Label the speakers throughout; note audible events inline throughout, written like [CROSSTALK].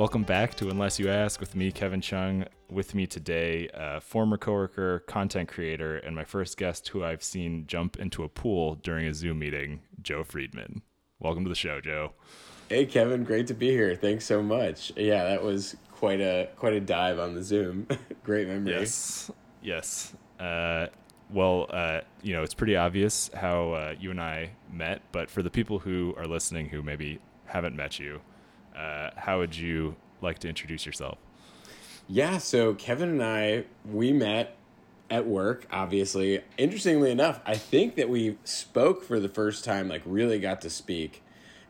Speaker 1: Welcome back to Unless You Ask with me, Kevin Chung. With me today, uh, former coworker, content creator, and my first guest who I've seen jump into a pool during a Zoom meeting, Joe Friedman. Welcome to the show, Joe.
Speaker 2: Hey, Kevin, great to be here. Thanks so much. Yeah, that was quite a quite a dive on the Zoom. [LAUGHS] great memory.
Speaker 1: Yes, yes. Uh, well, uh, you know, it's pretty obvious how uh, you and I met, but for the people who are listening who maybe haven't met you, uh, how would you like to introduce yourself?
Speaker 2: Yeah, so Kevin and I, we met at work, obviously. Interestingly enough, I think that we spoke for the first time, like really got to speak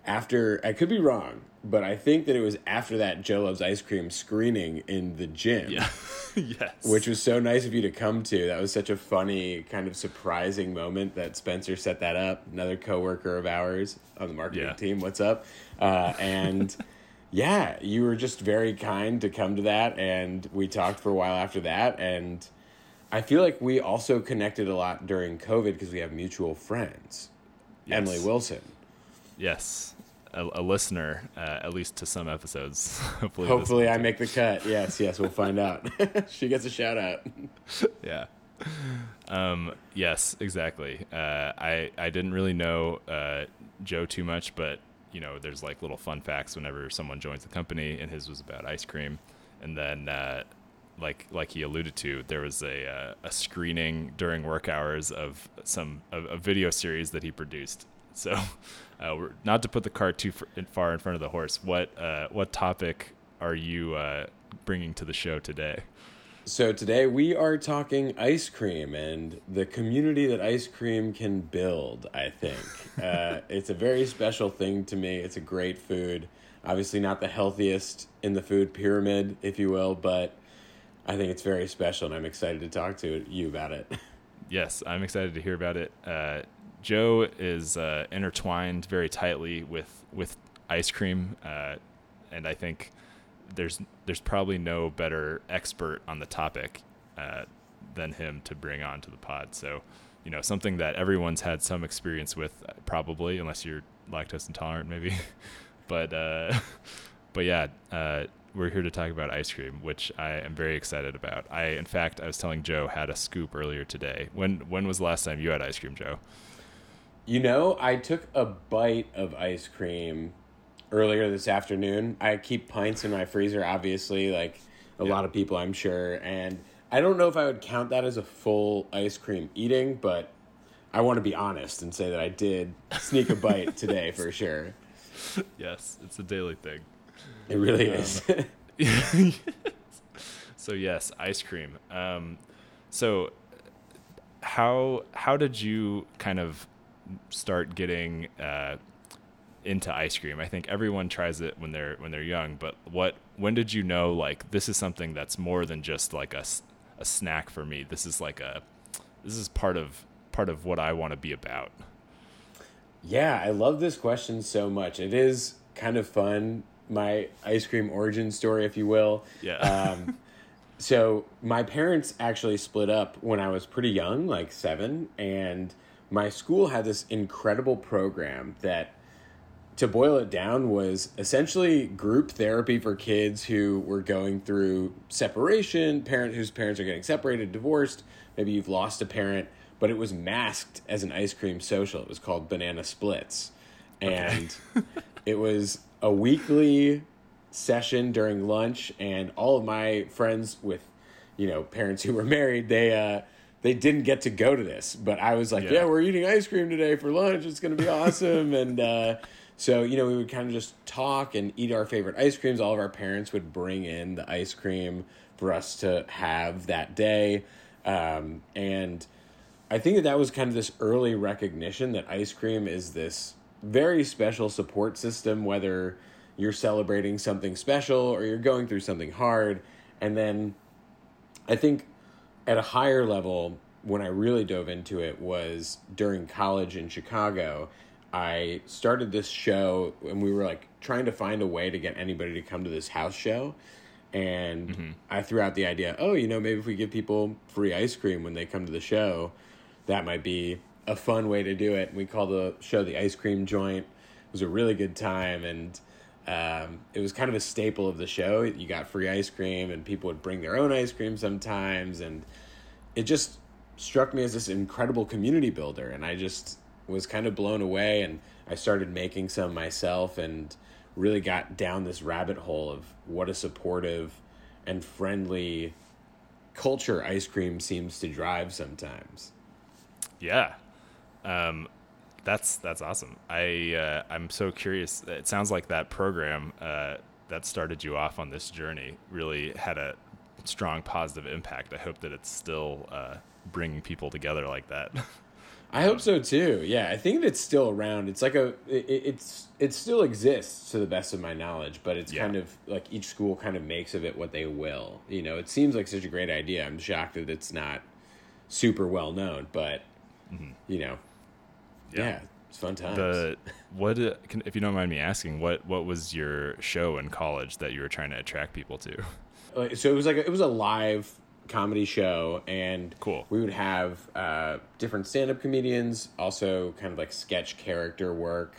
Speaker 2: after, I could be wrong, but I think that it was after that Joe Loves Ice Cream screening in the gym.
Speaker 1: Yeah. [LAUGHS] yes.
Speaker 2: Which was so nice of you to come to. That was such a funny, kind of surprising moment that Spencer set that up. Another coworker of ours on the marketing
Speaker 1: Yeah.
Speaker 2: team. What's up? Uh, and [LAUGHS] yeah, you were just very kind to come to that, and we talked for a while after that. And I feel like we also connected a lot during COVID because we have mutual friends.
Speaker 1: Yes.
Speaker 2: Emily Wilson.
Speaker 1: Yes. A, a listener, uh, at least to some episodes. [LAUGHS] Hopefully,
Speaker 2: Hopefully, I make the cut. Yes, yes, we'll find out. [LAUGHS] she gets a shout out. [LAUGHS]
Speaker 1: yeah. Um, yes, exactly. Uh, I I didn't really know uh, Joe too much, but you know, there's like little fun facts whenever someone joins the company, and his was about ice cream, and then. Uh, like, like he alluded to, there was a uh, a screening during work hours of some a, a video series that he produced. So, [LAUGHS] uh, we're, not to put the cart too far in front of the horse. What uh, what topic are you uh, bringing to the show today?
Speaker 2: So today we are talking ice cream and the community that ice cream can build. I think uh, [LAUGHS] it's a very special thing to me. It's a great food. Obviously, not the healthiest in the food pyramid, if you will, but I think it's very special, and I'm excited to talk to you about it. [LAUGHS]
Speaker 1: Yes, I'm excited to hear about it. Uh, Joe is uh, intertwined very tightly with with ice cream, uh, and I think there's there's probably no better expert on the topic uh, than him to bring on to the pod. So, you know, something that everyone's had some experience with, uh, probably, unless you're lactose intolerant, maybe. [LAUGHS] but uh, [LAUGHS] but yeah, uh, we're here to talk about ice cream, which I am very excited about. I, in fact, I was telling Joe had a scoop earlier today. When when was the last time you had ice cream, Joe?
Speaker 2: You know, I took a bite of ice cream earlier this afternoon. I keep pints in my freezer, obviously, like a
Speaker 1: Yeah.
Speaker 2: lot of people, I'm sure. And I don't know if I would count that as a full ice cream eating, but I want to be honest and say that I did sneak a bite [LAUGHS] today for sure.
Speaker 1: Yes, it's a daily thing.
Speaker 2: It really is. [LAUGHS]
Speaker 1: so yes, ice cream. Um, so how how did you kind of start getting uh, into ice cream? I think everyone tries it when they're when they're young, but what when did you know like this is something that's more than just like a, a snack for me? This is like a this is part of part of what I want to be about.
Speaker 2: Yeah, I love this question so much. It is kind of fun. My ice cream origin story, if you will.
Speaker 1: Yeah.
Speaker 2: Um, [LAUGHS] so my parents actually split up when I was pretty young, like seven, and my school had this incredible program that, to boil it down, was essentially group therapy for kids who were going through separation, parent whose parents are getting separated, divorced. Maybe you've lost a parent, but it was masked as an ice cream social. It was called Banana Splits, and it was a weekly session during lunch and all of my friends with you know parents who were married they uh they didn't get to go to this but i was like
Speaker 1: Yeah.
Speaker 2: yeah, we're eating ice cream today for lunch it's going to be awesome and uh so you know we would kind of just talk and eat our favorite ice creams all of our parents would bring in the ice cream for us to have that day um and I think that that was kind of this early recognition that ice cream is this very special support system, whether you're celebrating something special or you're going through something hard. And then I think at a higher level, when I really dove into it was during college in Chicago. I started this show and we were like trying to find a way to get anybody to come to this house show. And I threw out the idea, oh, you know, maybe if we give people free ice cream when they come to the show, that might be a fun way to do it. And We called the show the Ice Cream Joint. It was a really good time. And um, it was kind of a staple of the show. You got free ice cream, and people would bring their own ice cream sometimes, and it just struck me as this incredible community builder. And I just was kind of blown away, and I started making some myself, and really got down this rabbit hole of what a supportive and friendly culture ice cream seems to drive sometimes.
Speaker 1: Yeah. Um, that's that's awesome. I uh, I'm so curious. It sounds like that program uh, that started you off on this journey really had a strong positive impact. I hope that it's still uh, bringing people together like that. [LAUGHS]
Speaker 2: I hope so too. Yeah, I think it's still around. It's like a it, it's it still exists to the best of my knowledge, but it's
Speaker 1: Yeah.
Speaker 2: kind of like each school kind of makes of it what they will. You know, it seems like such a great idea. I'm shocked that it's not super well known, but mm-hmm. you know, yeah, it's fun times.
Speaker 1: The what can, if you don't mind me asking what what was your show in college that you were trying to attract people to?
Speaker 2: So it was like a, it was a live comedy show and
Speaker 1: Cool.
Speaker 2: we would have uh, different stand-up comedians also kind of like sketch character work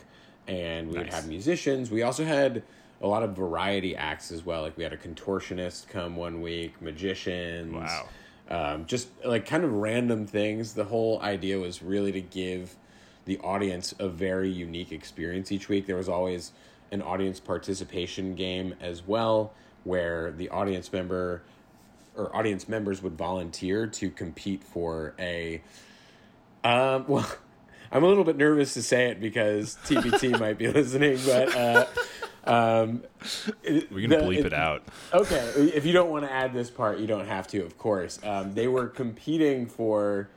Speaker 2: and we would have musicians. We also had a lot of variety acts as well. Like we had a contortionist come one week magicians
Speaker 1: Wow.
Speaker 2: um, just like kind of random things. The whole idea was really to give the audience a very unique experience each week. There was always an audience participation game as well where the audience member or audience members would volunteer to compete for a um [LAUGHS] well i'm a little bit nervous to say it because TPT [LAUGHS] might be listening but uh um it-
Speaker 1: We can
Speaker 2: the-
Speaker 1: bleep it out.
Speaker 2: okay if you don't want to add this part you don't have to of course um, they were competing for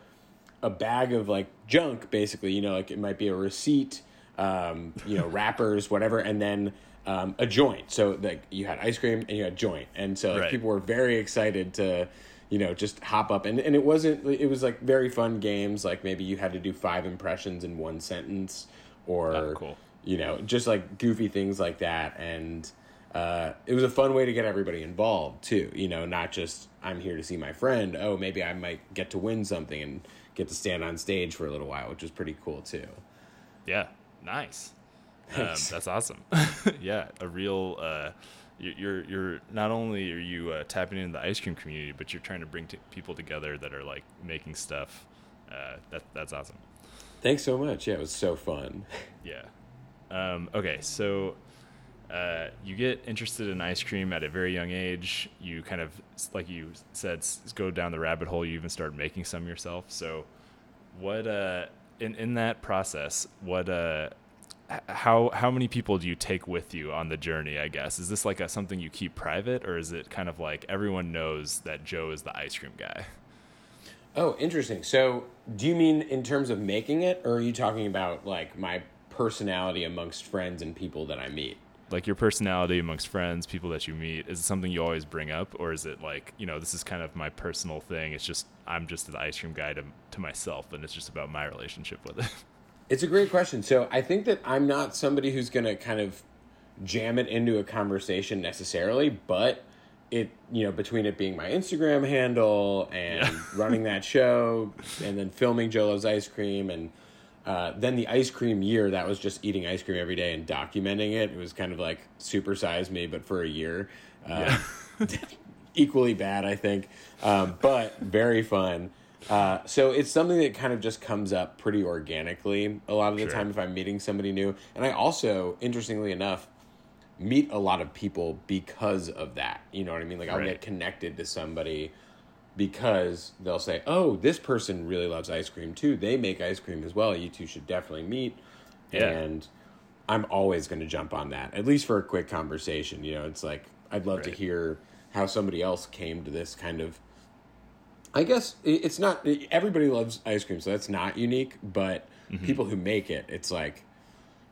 Speaker 2: a bag of like junk basically you know like it might be a receipt um, you know wrappers whatever and then um, a joint. So like you had ice cream and you had joint. And so like,
Speaker 1: Right.
Speaker 2: people were very excited to you know just hop up. And, and it wasn't it was like very fun games. Like maybe you had to do five impressions in one sentence or
Speaker 1: Oh, cool.
Speaker 2: you know just like goofy things like that. And uh, it was a fun way to get everybody involved too. You know not just i'm here to see my friend. Oh maybe i might get to win something and get to stand on stage for a little while which was pretty cool too.
Speaker 1: Yeah, nice. Um, that's awesome. [LAUGHS] yeah, a real. Uh, you- you're you're not only are you uh, tapping into the ice cream community, but you're trying to bring t- people together that are like making stuff. Uh, that that's awesome.
Speaker 2: thanks so much yeah it was so fun [LAUGHS]
Speaker 1: Yeah. Um, okay, so uh, you get interested in ice cream at a very young age. You kind of, like you said, s- go down the rabbit hole. You even start making some yourself. So, what uh, in in that process, what uh, how how many people do you take with you on the journey? I guess is this like a, something you keep private, or is it kind of like everyone knows that Joe is the ice cream guy?
Speaker 2: oh interesting so do you mean in terms of making it or are you talking about like my personality amongst friends and people that i meet
Speaker 1: like your personality amongst friends, people that you meet, is it something you always bring up, or is it like you know this is kind of my personal thing? It's just I'm just the ice cream guy to to myself, and it's just about my relationship with it. [LAUGHS]
Speaker 2: It's a great question. So I think that I'm not somebody who's going to kind of jam it into a conversation necessarily, but it, you know, between it being my Instagram handle and
Speaker 1: Yeah. [LAUGHS]
Speaker 2: running that show and then filming Joe Loves Ice Cream and uh, then the ice cream year, that was just eating ice cream every day and documenting it. It was kind of like supersize me, but for a year. Uh, [LAUGHS] equally bad, I think, um, but very fun. Uh, so it's something that kind of just comes up pretty organically a lot of the
Speaker 1: Sure.
Speaker 2: time if I'm meeting somebody new. And I also, interestingly enough, meet a lot of people because of that. You know what I mean? Like I'll
Speaker 1: Right.
Speaker 2: get connected to somebody because they'll say, "Oh, this person really loves ice cream too. They make ice cream as well. You two should definitely meet."
Speaker 1: Yeah.
Speaker 2: And I'm always going to jump on that, at least for a quick conversation. You know, it's like I'd love to hear how somebody else came to this kind of. I guess it's not everybody loves ice cream, so that's not unique. But people who make it, it's like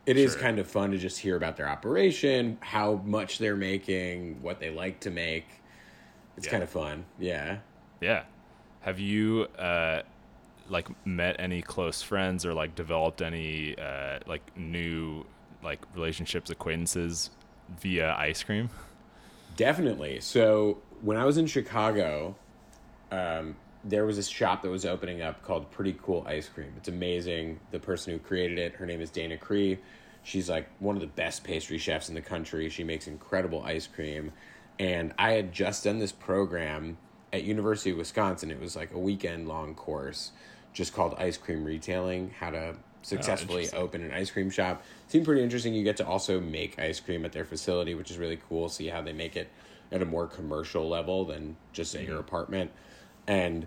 Speaker 2: it is
Speaker 1: Sure.
Speaker 2: kind of fun to just hear about their operation, how much they're making, what they like to make. It's
Speaker 1: Yeah.
Speaker 2: kind of fun, yeah.
Speaker 1: yeah. Have you uh, like met any close friends or like developed any uh, like new like relationships, acquaintances via ice cream?
Speaker 2: Definitely. So when I was in Chicago, um, there was this shop that was opening up called Pretty Cool Ice Cream. It's amazing. The person who created it, her name is Dana Cree. She's like one of the best pastry chefs in the country. She makes incredible ice cream. And I had just done this program at University of Wisconsin. It was like a weekend long course just called Ice Cream Retailing, how to successfully
Speaker 1: interesting.
Speaker 2: open an ice cream shop. Seemed pretty interesting. You get to also make ice cream at their facility, which is really cool. See how they make it at a more commercial level than just at your apartment. And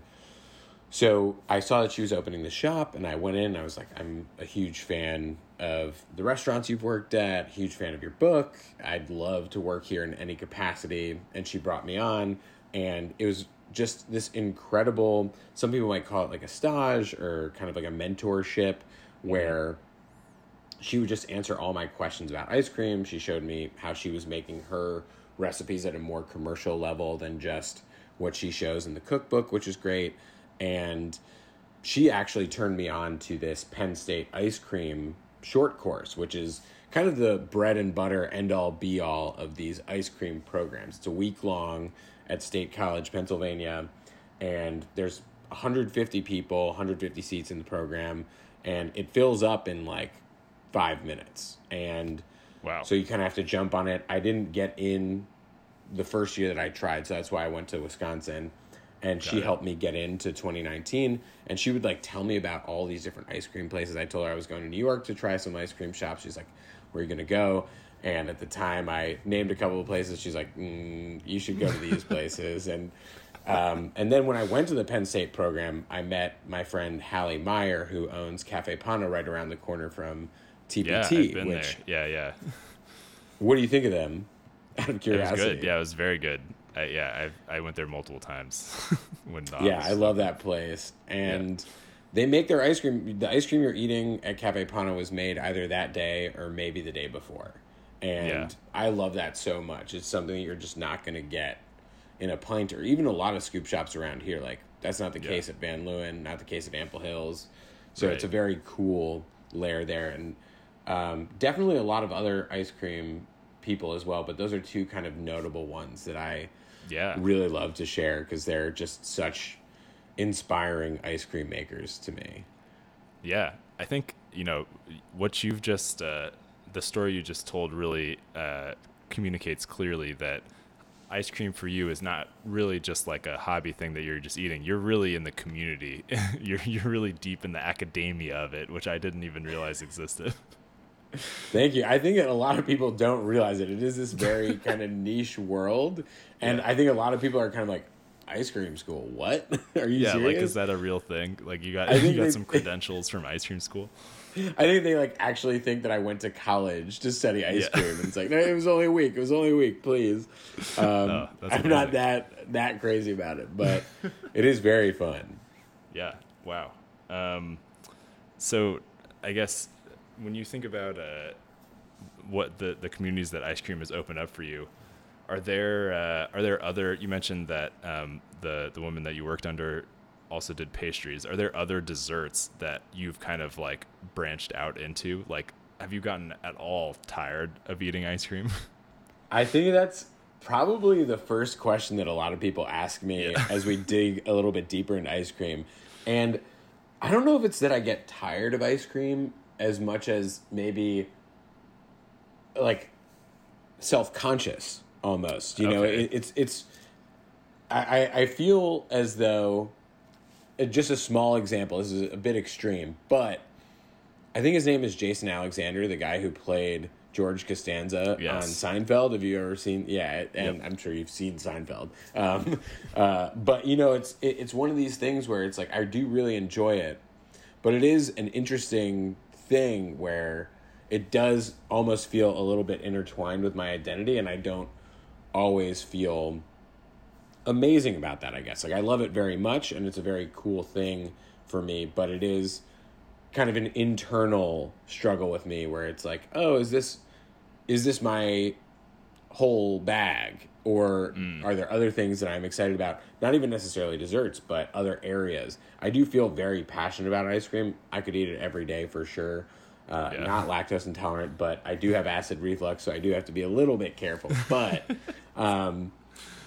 Speaker 2: so I saw that she was opening the shop, and I went in. I was like, I'm a huge fan of the restaurants you've worked at, huge fan of your book. I'd love to work here in any capacity. And she brought me on, and it was just this incredible. Some people might call it like a stage or kind of like a mentorship, where she would just answer all my questions about ice cream. She showed me how she was making her recipes at a more commercial level than just what she shows in the cookbook, which is great. And she actually turned me on to this Penn State ice cream short course, which is kind of the bread and butter end all be all of these ice cream programs. It's a week long at State College, Pennsylvania, and there's 150 people, 150 seats in the program, and it fills up in like five minutes. And
Speaker 1: Wow.
Speaker 2: so you kind of have to jump on it. I didn't get in the first year that I tried, so that's why I went to Wisconsin. And she
Speaker 1: it.
Speaker 2: helped me get into 2019. And she would like tell me about all these different ice cream places. I told her I was going to New York to try some ice cream shops. She's like, "Where are you going to go?" And at the time, I named a couple of places. She's like, mm, "You should go to these [LAUGHS] places." And um, and then when I went to the Penn State program, I met my friend Hallie Meyer, who owns Caffè Panna right around the corner from TPT.
Speaker 1: yeah, I've been
Speaker 2: which,
Speaker 1: there. Yeah, yeah.
Speaker 2: what do you think of them? Out of [LAUGHS]
Speaker 1: It was good. Yeah, it was very good. I, yeah, I I went there multiple times. [LAUGHS] when the
Speaker 2: Yeah, I love that place. And they make their ice cream. The ice cream you're eating at Caffè Panna was made either that day or maybe the day before. And
Speaker 1: Yeah.
Speaker 2: I love that so much. It's something that you're just not going to get in a pint or even a lot of scoop shops around here. Like, that's not the
Speaker 1: Yeah.
Speaker 2: case at Van Leeuwen, not the case at Ample Hills. So it's a very cool layer there. And um, definitely a lot of other ice cream people as well. But those are two kind of notable ones that I
Speaker 1: Yeah.
Speaker 2: really love to share because they're just such inspiring ice cream makers to me.
Speaker 1: Yeah, I think you know what you've just uh, the story you just told really uh, communicates clearly that ice cream for you is not really just like a hobby thing that you're just eating. You're really in the community. [LAUGHS] you're you're really deep in the academia of it, which I didn't even realize existed. [LAUGHS]
Speaker 2: Thank you. I think that a lot of people don't realize it. It is this very [LAUGHS] kind of niche world, and I think a lot of people are kind of like, "Ice cream school? What? [LAUGHS] are you
Speaker 1: yeah,
Speaker 2: serious?"
Speaker 1: like is that a real thing? Like you got [LAUGHS] you got
Speaker 2: they-
Speaker 1: some credentials from ice cream school.
Speaker 2: I think they like actually think that I went to college to study ice
Speaker 1: Yeah.
Speaker 2: cream. And it's like, no, it was only a week. It was only a week. Please. Um,
Speaker 1: Oh, that's
Speaker 2: I'm not that that crazy about it, but it is very fun.
Speaker 1: Yeah. Wow. Um, so, I guess when you think about uh, what the the communities that ice cream has opened up for you, are there uh, are there other? You mentioned that um, the the woman that you worked under also did pastries. Are there other desserts that you've kind of like branched out into? Like, have you gotten at all tired of eating ice cream? [LAUGHS]
Speaker 2: I think that's probably the first question that a lot of people ask me
Speaker 1: Yeah.
Speaker 2: as we dig a little bit deeper in ice cream. And I don't know if it's that I get tired of ice cream as much as maybe like self conscious almost. You know,
Speaker 1: Okay.
Speaker 2: it, it's it's I, I feel as though uh, just a small example, this is a bit extreme, but I think his name is Jason Alexander, the guy who played George Costanza
Speaker 1: Yes.
Speaker 2: on Seinfeld. Have you ever seen? Yeah, and I'm sure you've seen Seinfeld. Um, [LAUGHS] uh, but you know, it's it, it's one of these things where it's like I do really enjoy it, but it is an interesting thing where it does almost feel a little bit intertwined with my identity, and I don't always feel amazing about that, I guess. Like I love it very much and it's a very cool thing for me, but it is kind of an internal struggle with me where it's like, "Oh, is this is this my whole bag or are there other things that I'm excited about? Not even necessarily desserts, but other areas. I do feel very passionate about ice cream. I could eat it every day for sure. Uh,
Speaker 1: Yeah.
Speaker 2: Not lactose intolerant, but I do have acid reflux, so I do have to be a little bit careful. But [LAUGHS] um,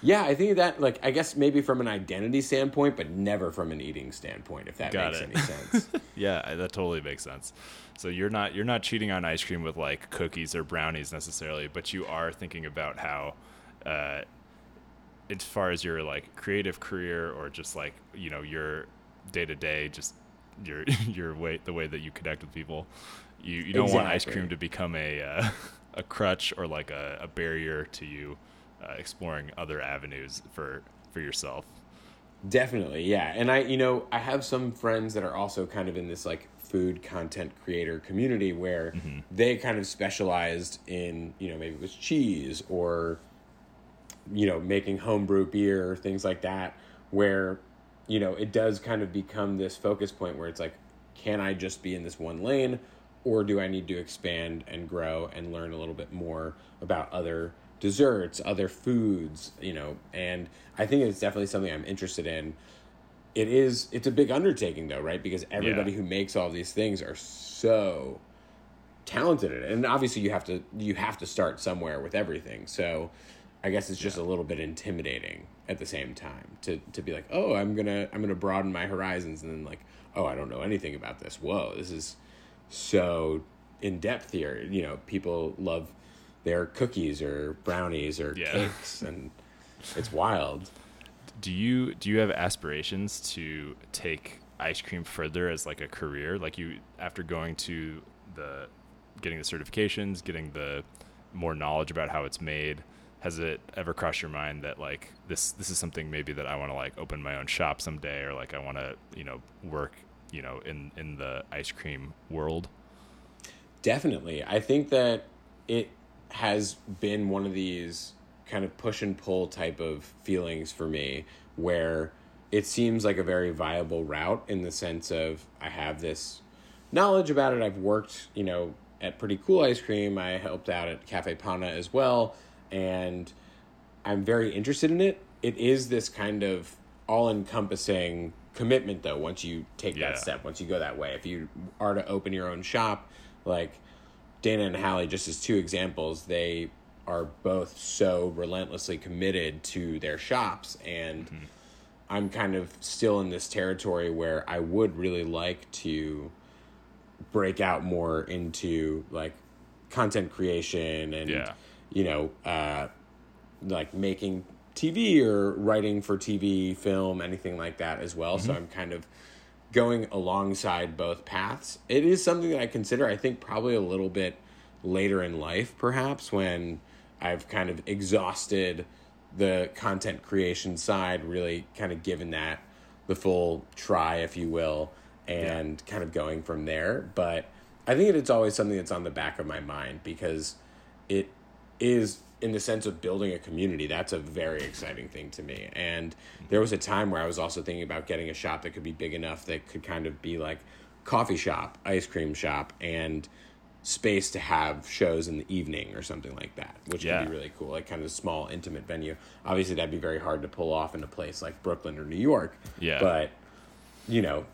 Speaker 2: Yeah, I think that like I guess maybe from an identity standpoint, but never from an eating standpoint, if that
Speaker 1: Got
Speaker 2: makes
Speaker 1: it.
Speaker 2: any sense. [LAUGHS]
Speaker 1: yeah, that totally makes sense. So you're not you're not cheating on ice cream with like cookies or brownies necessarily, but you are thinking about how, uh, as far as your like creative career or just like you know your day to day, just your [LAUGHS] your way the way that you connect with people, you you don't want ice cream to become a uh, [LAUGHS] a crutch or like a, a barrier to you uh, exploring other avenues for for yourself.
Speaker 2: Definitely, yeah. And I, you know, I have some friends that are also kind of in this like food content creator community where mm-hmm. they kind of specialized in, you know, maybe it was cheese or, you know, making homebrew beer, things like that, where, you know, it does kind of become this focus point where it's like, can I just be in this one lane or do I need to expand and grow and learn a little bit more about other desserts, other foods, you know, and I think it's definitely something I'm interested in. It is it's a big undertaking though, right? Because everybody
Speaker 1: Yeah.
Speaker 2: who makes all these things are so talented at it. And obviously you have to you have to start somewhere with everything. So I guess it's just a little bit intimidating at the same time to to be like, "Oh, I'm going to I'm going to broaden my horizons." And then like, "Oh, I don't know anything about this. Whoa, this is so in depth here." You know, people love their cookies or brownies or
Speaker 1: Yeah.
Speaker 2: cakes and it's wild.
Speaker 1: Do you do you have aspirations to take ice cream further as like a career like you after going to the getting the certifications getting the more knowledge about how it's made has it ever crossed your mind that like this this is something maybe that I want to like open my own shop someday or like I want to you know work you know in in the ice cream world
Speaker 2: Definitely. I think that it has been one of these kind of push and pull type of feelings for me where it seems like a very viable route in the sense of I have this knowledge about it. I've worked, you know, at Pretty Cool Ice Cream. I helped out at Caffè Panna as well. And I'm very interested in it. It is this kind of all encompassing commitment, though, once you take
Speaker 1: Yeah.
Speaker 2: that step, once you go that way. If you are to open your own shop, like Dana and Hallie, just as two examples, they are both so relentlessly committed to their shops. And I'm kind of still in this territory where I would really like to break out more into like content creation and
Speaker 1: Yeah.
Speaker 2: you know uh like making TV or writing for TV, film, anything like that as well. So I'm kind of going alongside both paths. It is something that I consider, I think, probably a little bit later in life, perhaps, when I've kind of exhausted the content creation side, really kind of given that the full try, if you will, and kind of going from there. But I think it's always something that's on the back of my mind because it is in the sense of building a community that's a very exciting thing to me and there was a time where i was also thinking about getting a shop that could be big enough that could kind of be like coffee shop ice cream shop and space to have shows in the evening or something like that which
Speaker 1: Yeah.
Speaker 2: would be really cool like kind of a small intimate venue obviously that'd be very hard to pull off in a place like brooklyn or new york
Speaker 1: Yeah.
Speaker 2: but you know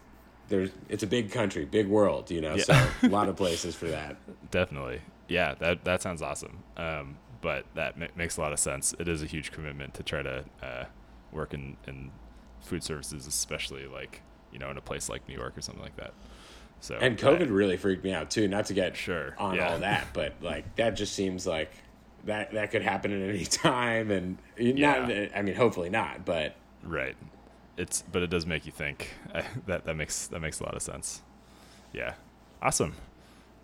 Speaker 2: there's it's a big country big world you know
Speaker 1: Yeah.
Speaker 2: so [LAUGHS] a lot of places for that
Speaker 1: Definitely. Yeah, that that sounds awesome. Um, but that ma- makes a lot of sense. It is a huge commitment to try to uh, work in, in food services, especially like you know in a place like New York or something like that. So
Speaker 2: And COVID really freaked me out too. Not to get
Speaker 1: Sure,
Speaker 2: on
Speaker 1: yeah.
Speaker 2: all that, but like that just seems like that that could happen at any [LAUGHS] time. And
Speaker 1: Yeah.
Speaker 2: not, I mean, hopefully not, but
Speaker 1: right. It's but it does make you think. [LAUGHS] that that makes that makes a lot of sense. Yeah, awesome.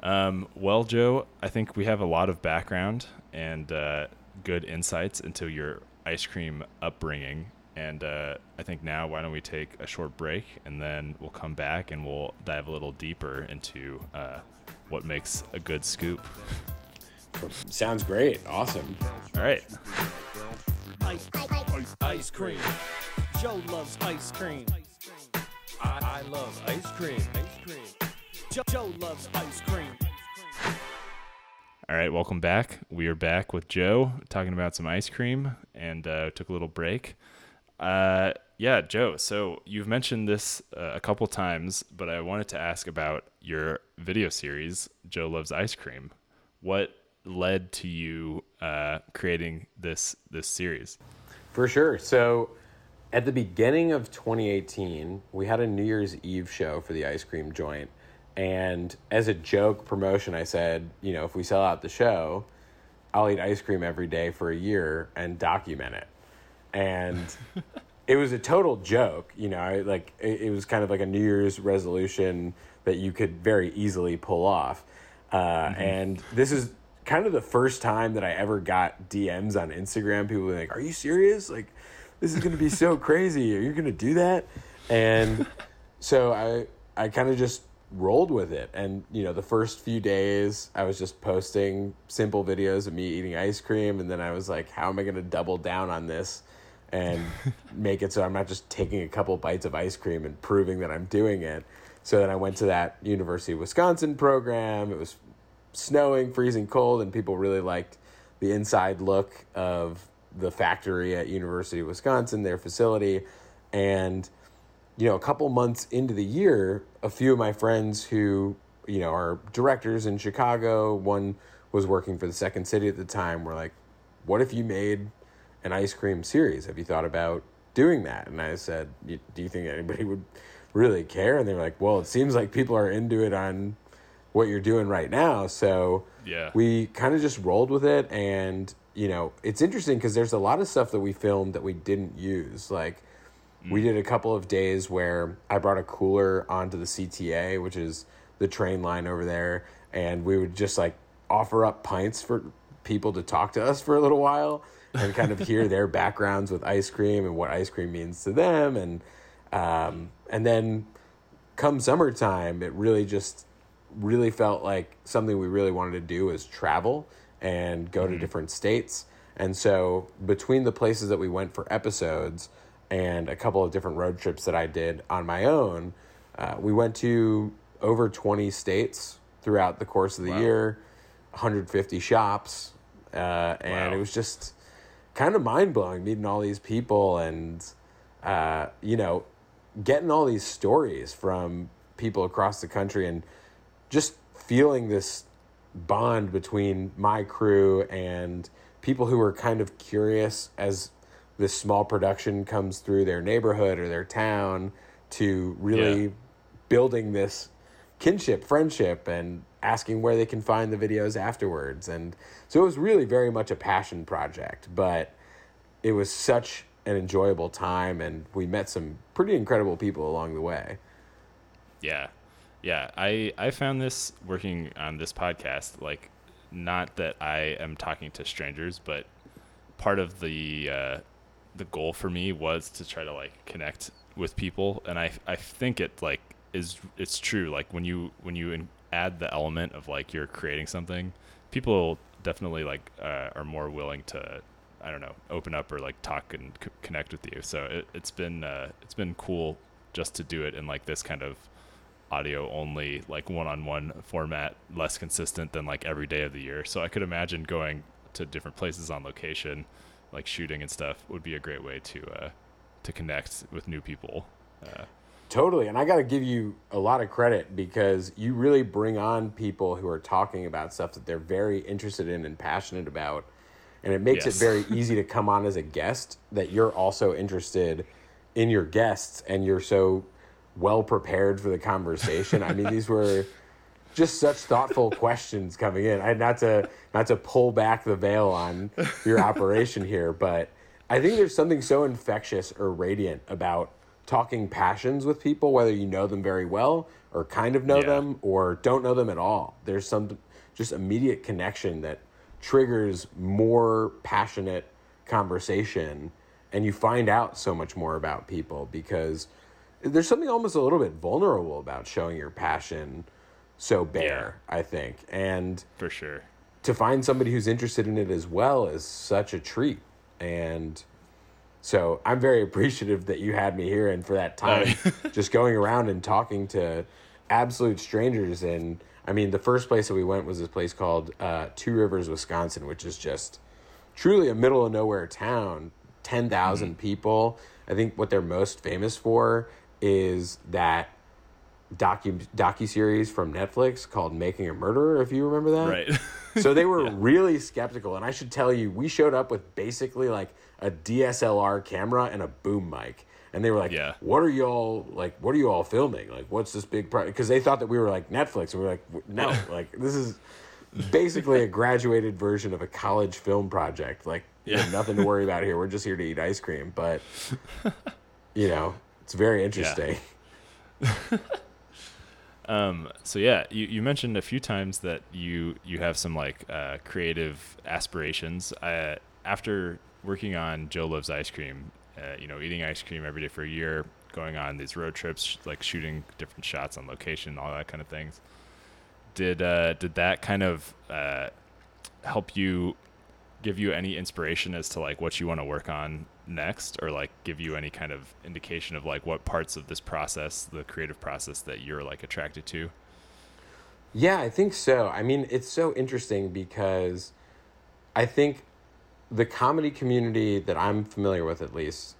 Speaker 1: Um, well, Joe, I think we have a lot of background and uh, good insights into your ice cream upbringing. And uh, I think now, why don't we take a short break and then we'll come back and we'll dive a little deeper into uh, what makes a good scoop.
Speaker 2: sounds great. Awesome.
Speaker 1: All right.
Speaker 3: Ice, ice, ice cream. Joe loves ice cream. I, I love ice cream. Ice cream. Joe, Joe loves ice cream.
Speaker 1: All right, welcome back. We are back with Joe talking about some ice cream and uh, took a little break. Uh, yeah, Joe. So you've mentioned this uh, a couple times, but I wanted to ask about your video series, Joe Loves Ice Cream. What led to you uh, creating this this series?
Speaker 2: For sure. So at the beginning of 2018, we had a New Year's Eve show for the ice cream joint. And as a joke promotion, I said, you know, if we sell out the show, I'll eat ice cream every day for a year and document it. And it was a total joke, you know, I, like it, it was kind of like a New Year's resolution that you could very easily pull off. Uh, And this is kind of the first time that I ever got DMs on Instagram. People were like, "Are you serious? Like, this is going to be so [LAUGHS] crazy. Are you going to do that?" And so I I kind of just rolled with it. And you know, the first few days I was just posting simple videos of me eating ice cream, and then I was like, "How am I going to double down on this?" And make it so I'm not just taking a couple bites of ice cream and proving that I'm doing it. So then I went to that University of Wisconsin program. It was snowing, freezing cold, and people really liked the inside look of the factory at University of Wisconsin, their facility. And, you know, a couple months into the year, a few of my friends who, you know, are directors in Chicago, one was working for the Second City at the time, were like, what if you made an ice cream series? Have you thought about doing that? And I said, do you think anybody would really care? And they were like, well, it seems like people are into it on what you're doing right now. So
Speaker 1: Yeah.
Speaker 2: we kind of just rolled with it. And, you know, it's interesting because there's a lot of stuff that we filmed that we didn't use. Like, we mm. did a couple of days where I brought a cooler onto the CTA, which is the train line over there, and we would just like offer up pints for people to talk to us for a little while and kind of hear their backgrounds with ice cream and what ice cream means to them and um, and then come summertime it really just really felt like something we really wanted to do is travel and go to different states. And so between the places that we went for episodes and a couple of different road trips that I did on my own, uh, we went to over 20 states throughout the course of the
Speaker 1: Wow.
Speaker 2: year, 150 shops. Uh, and
Speaker 1: Wow.
Speaker 2: it was just kind of mind blowing meeting all these people and, uh, you know, getting all these stories from people across the country and just feeling this bond between my crew and people who are kind of curious as this small production comes through their neighborhood or their town to really
Speaker 1: Yeah.
Speaker 2: building this kinship, friendship, and asking where they can find the videos afterwards. And so it was really very much a passion project, but it was such an enjoyable time, and we met some pretty incredible people along the way.
Speaker 1: Yeah. Yeah. I, I found this working on this podcast, like, not that I am talking to strangers, but part of the, uh, the goal for me was to try to like connect with people. And I, I think it like is, it's true. Like when you, when you add the element of like you're creating something, people definitely like, uh, are more willing to, I don't know, open up or like talk and c- connect with you. So it, it's been, uh, it's been cool just to do it in like this kind of audio only like one-on-one format less consistent than like every day of the year so i could imagine going to different places on location like shooting and stuff would be a great way to uh to connect with new people uh,
Speaker 2: Totally. And I got to give you a lot of credit because you really bring on people who are talking about stuff that they're very interested in and passionate about. And it makes
Speaker 1: Yes.
Speaker 2: it very [LAUGHS] easy to come on as a guest that you're also interested in your guests and you're so well prepared for the conversation. I mean, these were just such thoughtful [LAUGHS] questions coming in. I not to not to pull back the veil on your operation here, but I think there's something so infectious or radiant about talking passions with people, whether you know them very well or kind of know
Speaker 1: Yeah.
Speaker 2: them or don't know them at all. There's some just immediate connection that triggers more passionate conversation and you find out so much more about people because there's something almost a little bit vulnerable about showing your passion so bare, I think. And
Speaker 1: for sure
Speaker 2: to find somebody who's interested in it as well is such a treat. And so I'm very appreciative that you had me here and for that time [LAUGHS] just going around and talking to absolute strangers. And I mean, the first place that we went was this place called uh, Two Rivers, Wisconsin, which is just truly a middle of nowhere town, 10,000 people. I think what they're most famous for is that docu docu series from Netflix called Making a Murderer. If you remember that,
Speaker 1: Right. [LAUGHS]
Speaker 2: so they were really skeptical, and I should tell you, we showed up with basically like a DSLR camera and a boom mic, and they were like,
Speaker 1: Yeah.
Speaker 2: "What are y'all like? What are you all filming? Like, what's this big project?" Because they thought that we were like Netflix, and we were like, "W- "No, [LAUGHS] like this is." Basically, a graduated version of a college film project. Like, you have
Speaker 1: Yeah.
Speaker 2: nothing to worry [LAUGHS] about here. We're just here to eat ice cream. But, you know, it's very interesting.
Speaker 1: Um, so yeah, you, you mentioned a few times that you you have some like uh, creative aspirations. Uh, after working on Joe Loves Ice Cream, uh, you know, eating ice cream every day for a year, going on these road trips, like shooting different shots on location, all that kind of things. Did uh, did that kind of uh, help you give you any inspiration as to like what you want to work on next or like give you any kind of indication of like what parts of this process the creative process that you're like attracted to
Speaker 2: Yeah, I think so. I mean, it's so interesting because I think the comedy community that I'm familiar with, at least,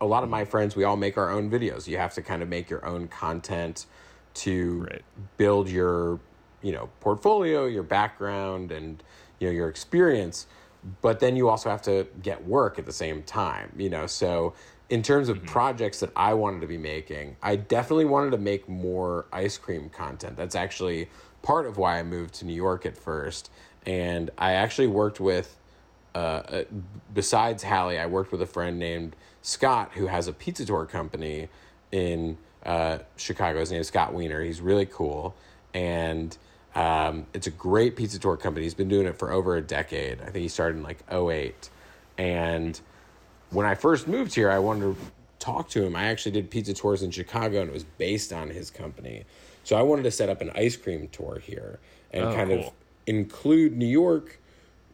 Speaker 2: a lot of my mm-hmm. friends, we all make our own videos. You have to kind of make your own content to
Speaker 1: Right.
Speaker 2: build your, you know, portfolio, your background, and you know your experience. But then you also have to get work at the same time, you know. So in terms of projects that I wanted to be making, I definitely wanted to make more ice cream content. That's actually part of why I moved to New York at first. And I actually worked with uh, uh, besides Hallie, I worked with a friend named Scott who has a pizza tour company in uh, Chicago. His name is Scott Wiener. He's really cool. And um, it's a great pizza tour company. He's been doing it for over a decade. I think he started in like 08. And when I first moved here, I wanted to talk to him. I actually did pizza tours in Chicago and it was based on his company. So I wanted to set up an ice cream tour here and
Speaker 1: Oh,
Speaker 2: kind of include New York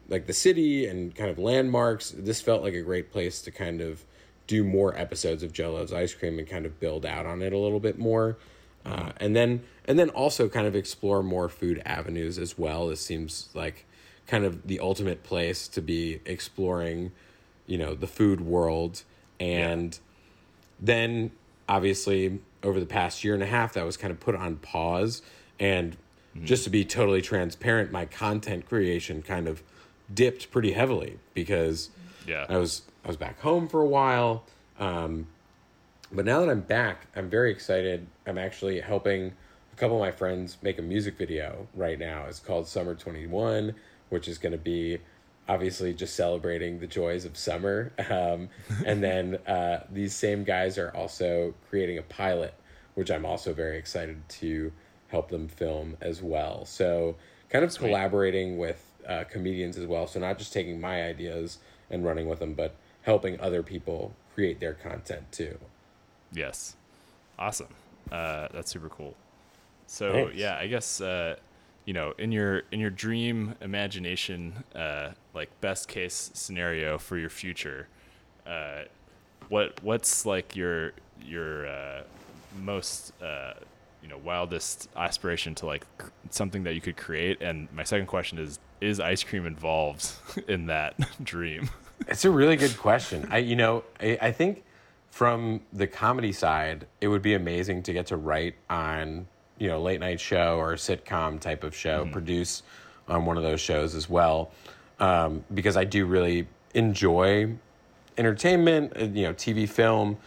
Speaker 2: like the city and kind of landmarks. This felt like a great place to kind of do more episodes of Joe Loves Ice Cream and kind of build out on it a little bit more. Uh, and then and then also kind of explore more food avenues as well. This seems like kind of the ultimate place to be exploring, you know, the food world. And then obviously over the past year and a half that was kind of put on pause and just to be totally transparent my content creation kind of dipped pretty heavily because
Speaker 1: Yeah.
Speaker 2: I was I was back home for a while um, but now that I'm back I'm very excited I'm actually helping a couple of my friends make a music video right now. It's called Summer 21 which is going to be obviously just celebrating the joys of summer. Um, [LAUGHS] and then uh, these same guys are also creating a pilot which i'm also very excited to help them film as well. So kind of collaborating with uh, comedians as well. So not just taking my ideas and running with them but helping other people create their content too.
Speaker 1: Yes. Awesome. Uh, that's super cool. So
Speaker 2: Thanks.
Speaker 1: yeah, I guess uh, you know, in your in your dream imagination, uh, like best case scenario for your future, uh, what what's like your your uh, most uh, you know wildest aspiration to like c- something that you could create? And my second question is: Is ice cream involved [LAUGHS] in that [LAUGHS] dream?
Speaker 2: It's a really good question. I, you know, I, I think from the comedy side, it would be amazing to get to write on, you know, late night show or sitcom type of show, produce on one of those shows as well, um, because I do really enjoy entertainment, uh, you know, TV, film,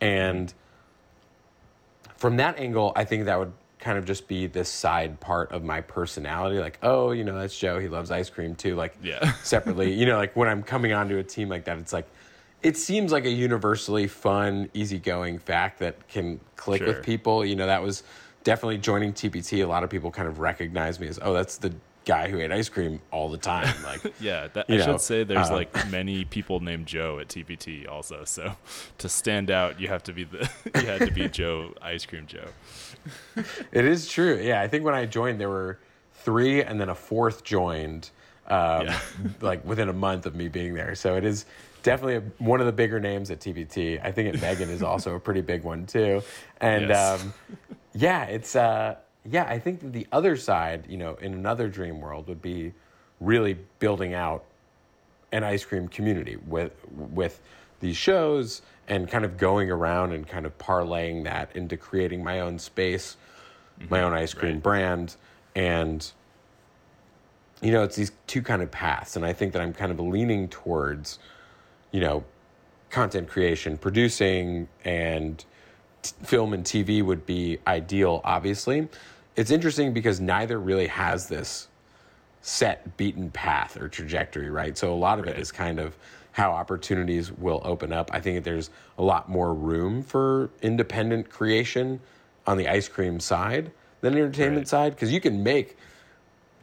Speaker 2: and from that angle, I think that would kind of just be this side part of my personality. Like, oh, you know, that's Joe. He loves ice cream too. Like,
Speaker 1: Yeah. [LAUGHS]
Speaker 2: separately, you know, like when I'm coming onto a team like that, it's like, it seems like a universally fun, easygoing fact that can click
Speaker 1: Sure.
Speaker 2: with people. You know, that was definitely joining TPT. A lot of people kind of recognize me as, oh, that's the guy who ate ice cream all the time. [LAUGHS] Like,
Speaker 1: Yeah, that, I
Speaker 2: know,
Speaker 1: should say there's
Speaker 2: uh,
Speaker 1: like many people named Joe at TPT also. So to stand out, you have to be the [LAUGHS] you had to be Joe Ice Cream Joe.
Speaker 2: It is true. Yeah, I think when I joined, there were three, and then a fourth joined, um,
Speaker 1: Yeah.
Speaker 2: like within a month of me being there. So it is definitely a, one of the bigger names at TPT. I think at Megan is also a pretty big one too. And
Speaker 1: Yes.
Speaker 2: um, yeah, it's uh, yeah. I think the other side, you know, in another dream world, would be really building out an ice cream community with with these shows and kind of going around and kind of parlaying that into creating my own space my own ice cream
Speaker 1: Right.
Speaker 2: brand, and you know, it's these two kind of paths, and I think that I'm kind of leaning towards, you know, content creation, producing, and t- film and TV would be ideal. Obviously, it's interesting because neither really has this set beaten path or trajectory, right? So a lot of it
Speaker 1: Right.
Speaker 2: is kind of how opportunities will open up. I think that there's a lot more room for independent creation on the ice cream side than entertainment
Speaker 1: Right.
Speaker 2: side because you can make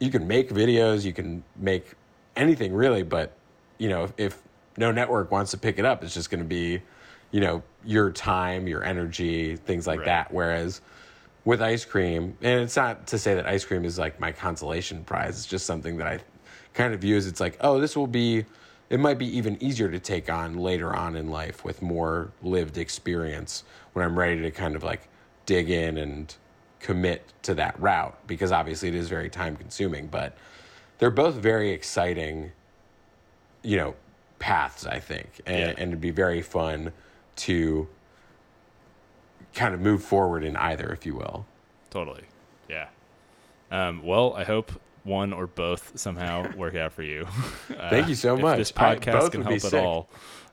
Speaker 2: you can make videos, you can make anything really, but you know, if, if no network wants to pick it up, it's just going to be, you know, your time, your energy, things like
Speaker 1: Right.
Speaker 2: that. Whereas with ice cream, and it's not to say that ice cream is like my consolation prize. It's just something that I kind of view as it's like, oh, this will be, it might be even easier to take on later on in life with more lived experience when I'm ready to kind of like dig in and commit to that route because obviously it is very time consuming, but they're both very exciting, you know, paths, I think. And,
Speaker 1: Yeah.
Speaker 2: and it'd be very fun to kind of move forward in either, if you will.
Speaker 1: Totally. Yeah. Um, well, I hope one or both somehow [LAUGHS] work out for you. Uh,
Speaker 2: Thank you so
Speaker 1: if
Speaker 2: much.
Speaker 1: This podcast
Speaker 2: both
Speaker 1: can help at
Speaker 2: sick.
Speaker 1: all.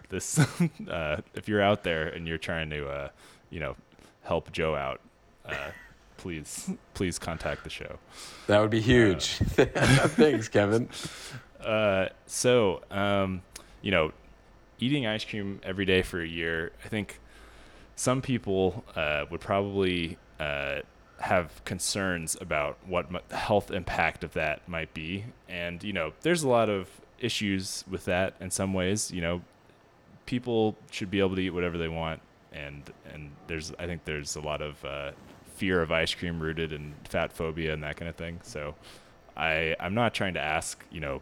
Speaker 1: This, [LAUGHS] uh, if you're out there and you're trying to, uh, you know, help Joe out, uh, [LAUGHS] please, please contact the show.
Speaker 2: That would be huge. Thanks, Kevin.
Speaker 1: Uh, so, um, you know, eating ice cream every day for a year, I think some people uh, would probably uh, have concerns about what m- the health impact of that might be. And, you know, there's a lot of issues with that in some ways. You know, people should be able to eat whatever they want. And, and there's, I think there's a lot of uh, fear of ice cream rooted in fat phobia and that kind of thing. So I, I'm not trying to ask, you know,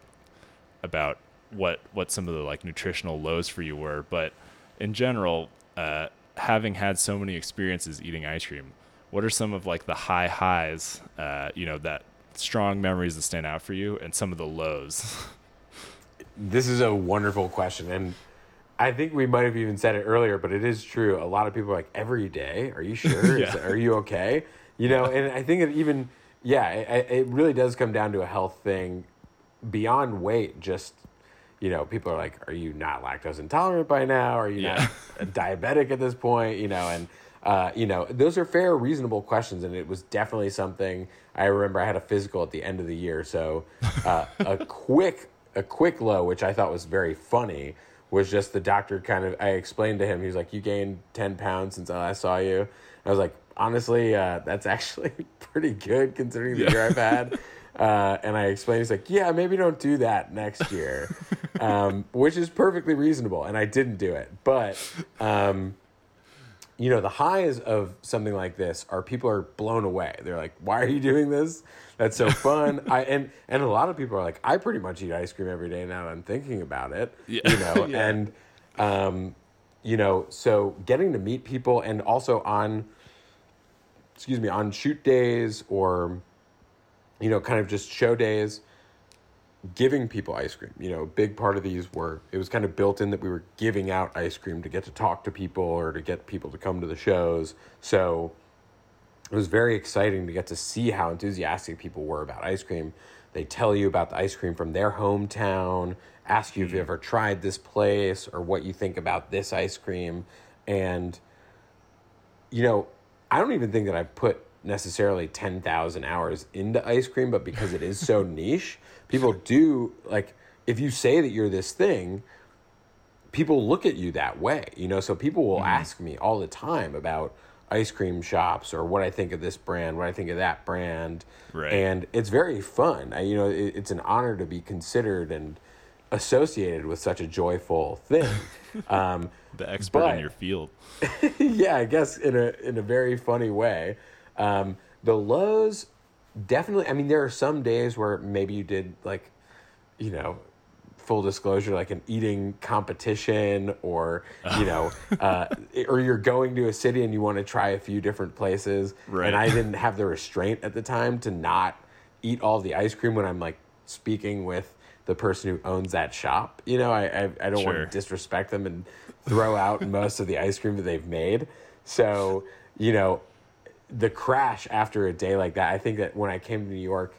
Speaker 1: about what what some of the like nutritional lows for you were, but in general, uh, having had so many experiences eating ice cream, what are some of like the high highs, uh, you know, that strong memories that stand out for you, and some of the lows? [LAUGHS]
Speaker 2: This is a wonderful question. And I think we might have even said it earlier, but it is true. A lot of people are like, every day? Are you sure? [LAUGHS] Is- are you okay? You know, and I think it even, yeah, it, it really does come down to a health thing beyond weight. Just, you know, people are like, are you not lactose intolerant by now? Are you
Speaker 1: Yeah.
Speaker 2: not diabetic at this point? You know, and, uh, you know, those are fair, reasonable questions. And it was definitely something I remember I had a physical at the end of the year. So uh, a [LAUGHS] quick, a quick low, which I thought was very funny, was just the doctor kind of, I explained to him, he was like, you gained 10 pounds since I last saw you. I was like, honestly, uh, that's [LAUGHS] actually pretty good considering the year I've had. [LAUGHS] Uh, and I explained, he's like, yeah, maybe don't do that next year, [LAUGHS] um, which is perfectly reasonable. And I didn't do it. But, um, you know, the highs of something like this are people are blown away. They're like, why are you doing this? That's so [LAUGHS] fun. I and and a lot of people are like, I pretty much eat ice cream every day now that I'm thinking about it.
Speaker 1: Yeah.
Speaker 2: You know, [LAUGHS]
Speaker 1: Yeah.
Speaker 2: and um, you know, so getting to meet people and also on excuse me, on shoot days or you know, kind of just show days, giving people ice cream. You know, a big part of these were it was kind of built in that we were giving out ice cream to get to talk to people or to get people to come to the shows. So it was very exciting to get to see how enthusiastic people were about ice cream. They tell you about the ice cream from their hometown, ask you if you mm. ever tried this place or what you think about this ice cream. And, you know, I don't even think that I put necessarily 10,000 hours into ice cream, but because it is so [LAUGHS] niche, people do like, if you say that you're this thing, people look at you that way, you know. So people will ask me all the time about ice cream shops or what I think of this brand, what I think of that brand,
Speaker 1: Right.
Speaker 2: and it's very fun. I, you know, it, it's an honor to be considered and associated with such a joyful thing. [LAUGHS] um,
Speaker 1: the expert
Speaker 2: But-
Speaker 1: in your field. [LAUGHS]
Speaker 2: yeah, I guess in a in a very funny way. Um, the lows definitely. I mean, there are some days where maybe you did like, you know, full disclosure, like an eating competition, or you know, [LAUGHS] uh, or you're going to a city and you want to try a few different places.
Speaker 1: Right.
Speaker 2: And I didn't have the restraint at the time to not eat all the ice cream when I'm like speaking with the person who owns that shop. You know, I I, I don't want to disrespect them and throw out most of the ice cream that they've made. So, you know, the crash after a day like that. I think that when I came to New York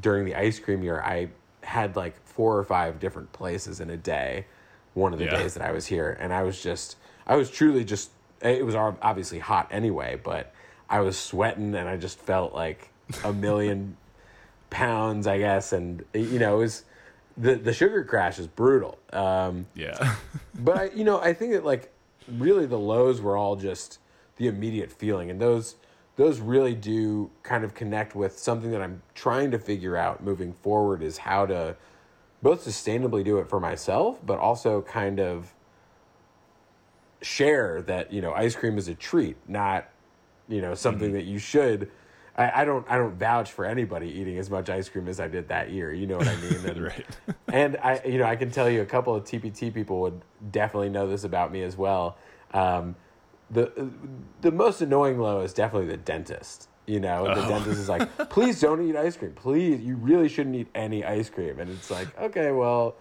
Speaker 2: during the ice cream year, I had like four or five different places in a day. One of the
Speaker 1: Yeah.
Speaker 2: days that I was here, and I was just, I was truly just. It was obviously hot anyway, but I was sweating and I just felt like a million [LAUGHS] pounds, I guess, and you know, it was the the sugar crash is brutal. Um,
Speaker 1: Yeah. [LAUGHS]
Speaker 2: but I, you know, I think that like really the lows were all just the immediate feeling, and those those really do kind of connect with something that I'm trying to figure out moving forward is how to both sustainably do it for myself, but also kind of share that you know ice cream is a treat, not you know something that you should. I, I don't I don't vouch for anybody eating as much ice cream as I did that year. You know what I mean? [LAUGHS] And,
Speaker 1: right.
Speaker 2: and I, you know, I can tell you a couple of TPT people would definitely know this about me as well. Um, the uh, the most annoying low is definitely the dentist. You know, the oh. dentist is like, [LAUGHS] "Please don't eat ice cream. Please, you really shouldn't eat any ice cream." And it's like, okay, well,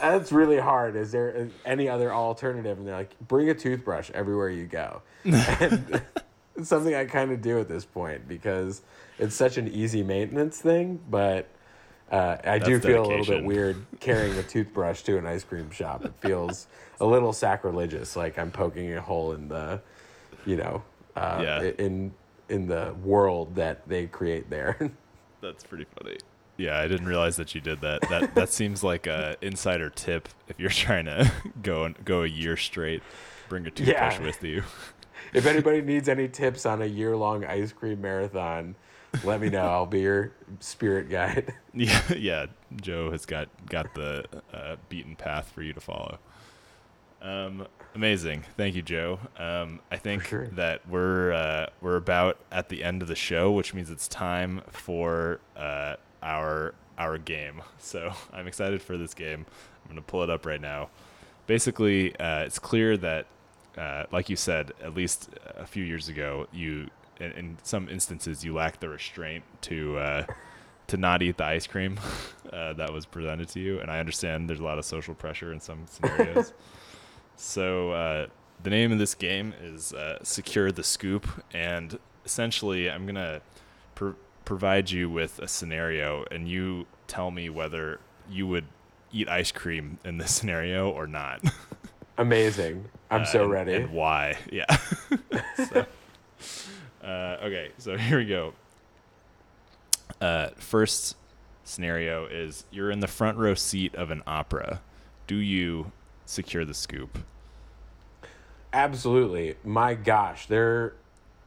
Speaker 2: that's really hard. Is there uh, any other alternative? And they're like, "Bring a toothbrush everywhere you go." And [LAUGHS] it's something I kind of do at this point because it's such an easy maintenance thing, but uh, I do
Speaker 1: That's
Speaker 2: feel a little bit weird [LAUGHS] carrying a toothbrush to an ice cream shop. It feels a little sacrilegious, like I'm poking a hole in the, you know, uh,
Speaker 1: Yeah.
Speaker 2: in in the world that they create there. [LAUGHS]
Speaker 1: That's pretty funny. Yeah, I didn't realize that you did that. That that seems like a [LAUGHS] insider tip if you're trying to go go a year straight. Bring a toothbrush
Speaker 2: Yeah.
Speaker 1: with you.
Speaker 2: if anybody needs any tips on a year long ice cream marathon, let me know. I'll be your spirit guide. [LAUGHS]
Speaker 1: Yeah, yeah. Joe has got got the uh, beaten path for you to follow. Um, amazing. Thank you, Joe. Um, I think
Speaker 2: sure.
Speaker 1: that we're uh, we're about at the end of the show, which means it's time for uh, our our game. So [LAUGHS] I'm excited for this game. I'm gonna pull it up right now. Basically, uh, it's clear that, uh, like you said, at least a few years ago, you in, in some instances you lack the restraint to uh, to not eat the ice cream [LAUGHS] uh, that was presented to you. And I understand there's a lot of social pressure in some scenarios. [LAUGHS] so uh, the name of this game is uh, Secure the Scoop, and essentially I'm gonna pr- provide you with a scenario, and you tell me whether you would eat ice cream in this scenario or not.
Speaker 2: Amazing. I'm [LAUGHS]
Speaker 1: Uh,
Speaker 2: so
Speaker 1: and-
Speaker 2: ready.
Speaker 1: And why? Yeah. so, uh, okay, so [LAUGHS] here we go. Uh, first scenario is you're in the front row seat of an opera. Do you secure the scoop?
Speaker 2: Absolutely. My gosh, there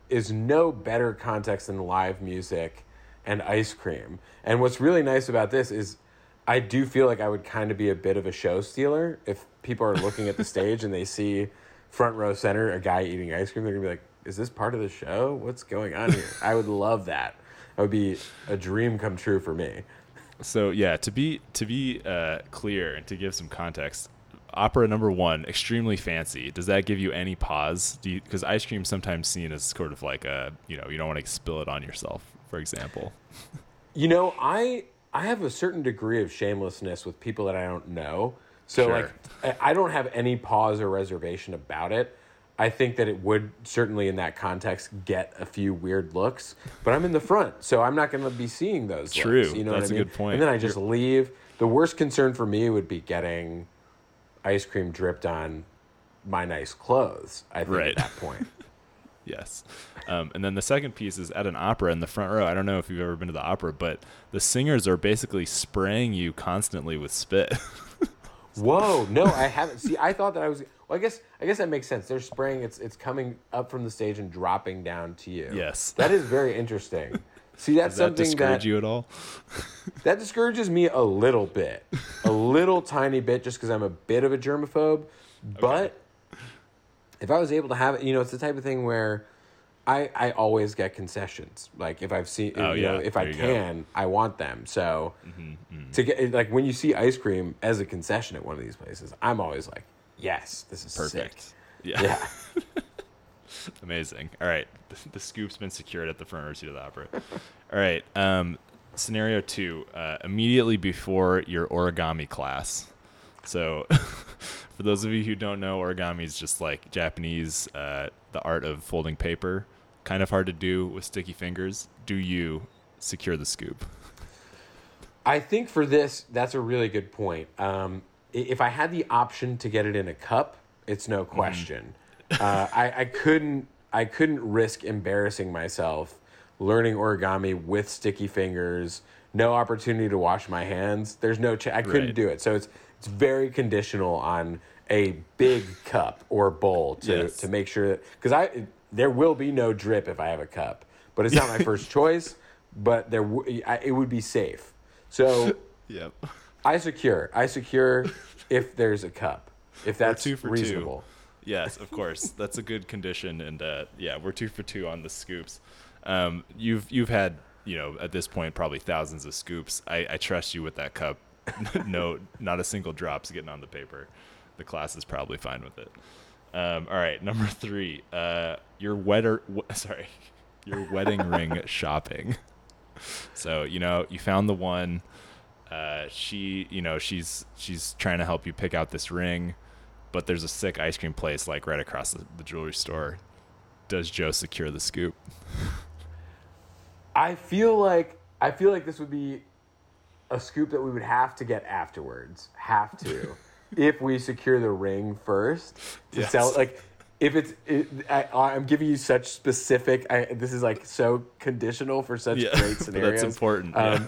Speaker 2: is no better context than live music and ice cream. And what's really nice about this is I do feel like I would kind of be a bit of a show stealer if people are looking at the [LAUGHS] stage and they see front row center a guy eating ice cream they're going to be like is this part of the show? What's going on here? I would love that. That would be a dream come true for me.
Speaker 1: So yeah, to be to be uh, clear and to give some context, opera number one, extremely fancy. Does that give you any pause? Do you because ice cream sometimes seen as sort of like a you know you don't want to spill it on yourself, for example.
Speaker 2: You know, I I have a certain degree of shamelessness with people that I don't know. So
Speaker 1: Sure.
Speaker 2: like I don't have any pause or reservation about it. I think that it would certainly in that context get a few weird looks, but I'm in the front, so I'm not going to be seeing those.
Speaker 1: True.
Speaker 2: looks, you know
Speaker 1: That's
Speaker 2: what I
Speaker 1: a
Speaker 2: mean?
Speaker 1: good point.
Speaker 2: And then I just leave. The worst concern for me would be getting ice cream dripped on my nice clothes. I think
Speaker 1: Right.
Speaker 2: at that point. [LAUGHS]
Speaker 1: Yes. Um, and then the second piece is at an opera in the front row. I don't know if you've ever been to the opera, but the singers are basically spraying you constantly with spit. [LAUGHS]
Speaker 2: Whoa, no, I haven't. See, I thought that I was. Well, I guess I guess that makes sense. They're spraying. It's it's coming up from the stage and dropping down to you.
Speaker 1: Yes.
Speaker 2: that is very interesting. See, that's
Speaker 1: Does that
Speaker 2: something
Speaker 1: discourage
Speaker 2: that
Speaker 1: you at all? [LAUGHS]
Speaker 2: that discourages me a little bit, a little tiny bit, just because I'm a bit of a germaphobe. But if I was able to have it, you know, it's the type of thing where I I always get concessions. Like if I've seen,
Speaker 1: Oh,
Speaker 2: you know,
Speaker 1: yeah,
Speaker 2: if I
Speaker 1: there go. Mm-hmm,
Speaker 2: can, I want them. So to get like when you see ice cream as a concession at one of these places, I'm always like, yes, this is
Speaker 1: Perfect.
Speaker 2: sick.
Speaker 1: Yeah.
Speaker 2: Yeah. [LAUGHS]
Speaker 1: Amazing. All right. The, [LAUGHS] the scoop's been secured at the front row seat of the opera. All right. Um, scenario two uh, immediately before your origami class. So, [LAUGHS] for those of you who don't know, origami is just like Japanese, uh, the art of folding paper kind of hard to do with sticky fingers. Do you secure the scoop?
Speaker 2: I think for this, that's a really good point. Um, if I had the option to get it in a cup, it's no question. uh, I, I couldn't. I couldn't risk embarrassing myself learning origami with sticky fingers. No opportunity to wash my hands. There's no. Ch- I couldn't
Speaker 1: Right.
Speaker 2: do it. So it's it's very conditional on a big cup or bowl to
Speaker 1: Yes.
Speaker 2: to make sure that because I there will be no drip if I have a cup, but it's not my [LAUGHS] first choice. But there w- I, it would be safe. So
Speaker 1: Yep.
Speaker 2: I secure. I secure [LAUGHS] if there's a cup. If that's
Speaker 1: two for two.
Speaker 2: reasonable.
Speaker 1: Yes, of course. That's a good condition, and uh, yeah, we're two for two on the scoops. Um, you've you've had you know at this point probably thousands of scoops. I, I trust you with that cup. [LAUGHS] no, not a single drop's getting on the paper. The class is probably fine with it. Um, all right, number three. Uh, your wetter, w- [LAUGHS] sorry, your wedding ring shopping. So you know you found the one. Uh, she, you know, she's she's trying to help you pick out this ring, but there's a sick ice cream place like right across the, the jewelry store. Does Joe secure the scoop?
Speaker 2: I feel like I feel like this would be a scoop that we would have to get afterwards. Have to. [LAUGHS] if we secure the ring first to
Speaker 1: Yes.
Speaker 2: sell like if it's it, I, I'm giving you such specific I, this is like so conditional for such
Speaker 1: Yeah, [LAUGHS]
Speaker 2: great scenarios.
Speaker 1: that's important.
Speaker 2: Um,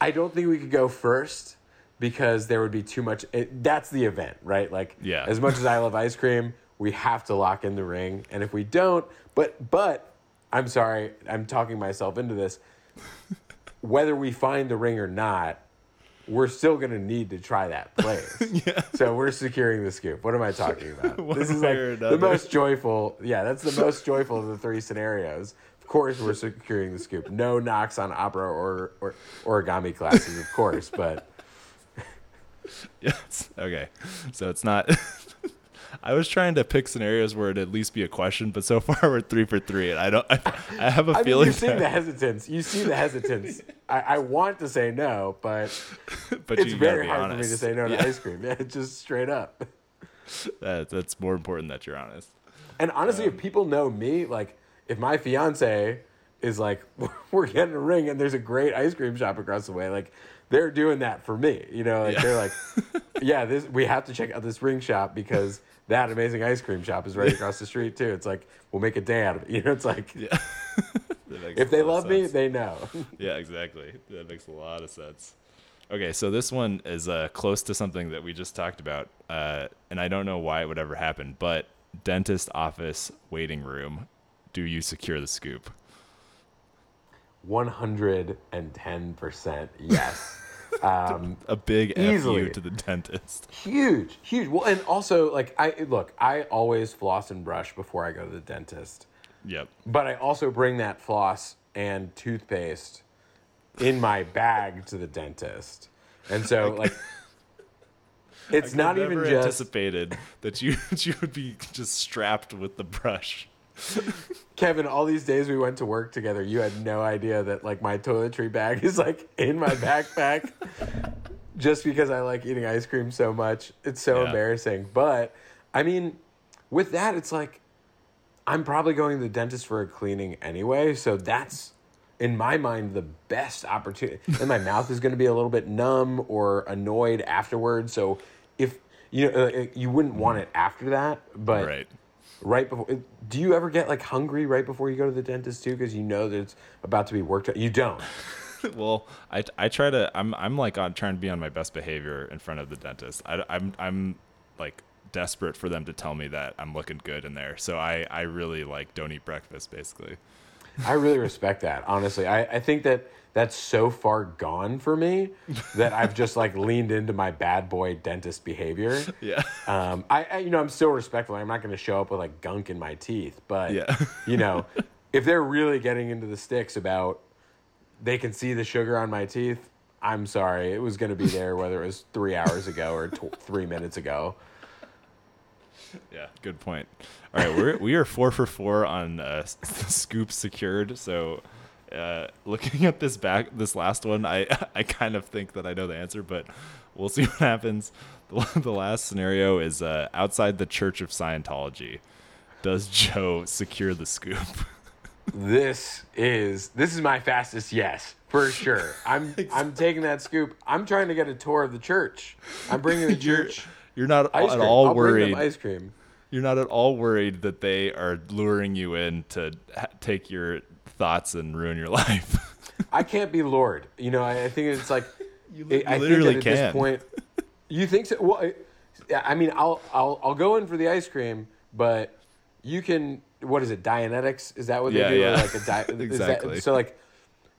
Speaker 2: I don't think we could go first because there would be too much. It, that's the event, right? Like,
Speaker 1: Yeah.
Speaker 2: as much as I love ice cream, we have to lock in the ring, and if we don't, but but I'm sorry, I'm talking myself into this. Whether we find the ring or not, we're still going to need to try that place. [LAUGHS] yeah. So we're securing the scoop. What am I talking about? [LAUGHS] This is like the most joyful. Yeah, that's the most joyful of the three scenarios. Of course, we're securing the scoop. No knocks on opera or, or origami classes, of course, but [LAUGHS]
Speaker 1: yes. Okay. So it's not. [LAUGHS] I was trying to pick scenarios where it'd at least be a question, but so [LAUGHS] far we're three for three, and I don't. I, I have a
Speaker 2: I mean,
Speaker 1: feeling.
Speaker 2: you're seeing the hesitance. You see the hesitance. I, I want to say no, but
Speaker 1: but
Speaker 2: it's
Speaker 1: you
Speaker 2: very hard
Speaker 1: honest.
Speaker 2: for me to say no to
Speaker 1: Yeah,
Speaker 2: ice cream. Yeah, just straight up.
Speaker 1: that, that's more important that you're honest.
Speaker 2: And honestly, um, if people know me, like if my fiance is like, [LAUGHS] we're getting a ring and there's a great ice cream shop across the way, like they're doing that for me. You know, like
Speaker 1: Yeah.
Speaker 2: they're like, yeah, this we have to check out this ring shop because that amazing ice cream shop is right across the street too. It's like we'll make a day out of it. [LAUGHS] You know, it's like
Speaker 1: Yeah. [LAUGHS]
Speaker 2: If they love me, they know.
Speaker 1: Yeah, exactly. That makes a lot of sense. Okay, so this one is uh, close to something that we just talked about, uh, and I don't know why it would ever happen, but dentist office waiting room. Do you secure the scoop?
Speaker 2: One hundred and ten percent yes. [LAUGHS] Um,
Speaker 1: A big
Speaker 2: Easily.
Speaker 1: to the dentist.
Speaker 2: huge, huge. Well, and also like I look, I always floss and brush before I go to the dentist.
Speaker 1: Yep.
Speaker 2: But I also bring that floss and toothpaste in my bag to the dentist. And so like it's not even just
Speaker 1: anticipated that you [LAUGHS] that you would be just strapped with the brush. [LAUGHS]
Speaker 2: Kevin, all these days we went to work together, you had no idea that like my toiletry bag [LAUGHS] is like in my backpack [LAUGHS] just because I like eating ice cream so much. It's so
Speaker 1: Yeah.
Speaker 2: embarrassing. But I mean, with that, it's like I'm probably going to the dentist for a cleaning anyway. So that's in my mind the best opportunity. And my mouth is going to be a little bit numb or annoyed afterwards. So if you know, uh, you wouldn't want it after that, but
Speaker 1: Right.
Speaker 2: Right before do you ever get like hungry right before you go to the dentist too because you know that it's about to be worked out you don't [LAUGHS]
Speaker 1: well, I, I try to I'm I'm like on trying to be on my best behavior in front of the dentist. I, I'm I'm like desperate for them to tell me that I'm looking good in there. So I I really like don't eat breakfast basically.
Speaker 2: i really [LAUGHS] respect that honestly I, I think that that's so far gone for me that i've just like leaned into my bad boy dentist behavior
Speaker 1: Yeah.
Speaker 2: um, I, I you know i'm still respectful i'm not going to show up with like gunk in my teeth but
Speaker 1: Yeah. [LAUGHS]
Speaker 2: you know if they're really getting into the sticks about they can see the sugar on my teeth i'm sorry it was going to be [LAUGHS] there whether it was three hours ago or tw- three minutes ago
Speaker 1: Yeah, good point. All right, we're we are four for four on uh, [LAUGHS] scoop secured. So, uh, [LAUGHS] looking at this back, this last one, I [LAUGHS] I kind of think that I know the answer, but we'll see [LAUGHS] what happens. The, the last scenario is uh, outside the Church of Scientology. does Joe secure the scoop?
Speaker 2: this is this is my fastest yes for sure. I'm I'm taking that scoop. I'm trying to get a tour of the church. I'm bringing the
Speaker 1: You're,
Speaker 2: church
Speaker 1: you're not
Speaker 2: ice
Speaker 1: at
Speaker 2: cream.
Speaker 1: all
Speaker 2: I'll
Speaker 1: worried.
Speaker 2: ice cream.
Speaker 1: You're not at all worried that they are luring you in to ha- take your thoughts and ruin your [LAUGHS] life.
Speaker 2: I can't be Lord. You know, I, I think it's like [LAUGHS]
Speaker 1: You
Speaker 2: I- I
Speaker 1: literally
Speaker 2: think at
Speaker 1: can.
Speaker 2: this point, you think so? Well, I- I mean, I'll I'll I'll go in for the ice cream, but you can. What is it? Dianetics? Is that what they
Speaker 1: Yeah,
Speaker 2: do?
Speaker 1: Yeah.
Speaker 2: Like a di- [LAUGHS] is that-
Speaker 1: Exactly.
Speaker 2: so like,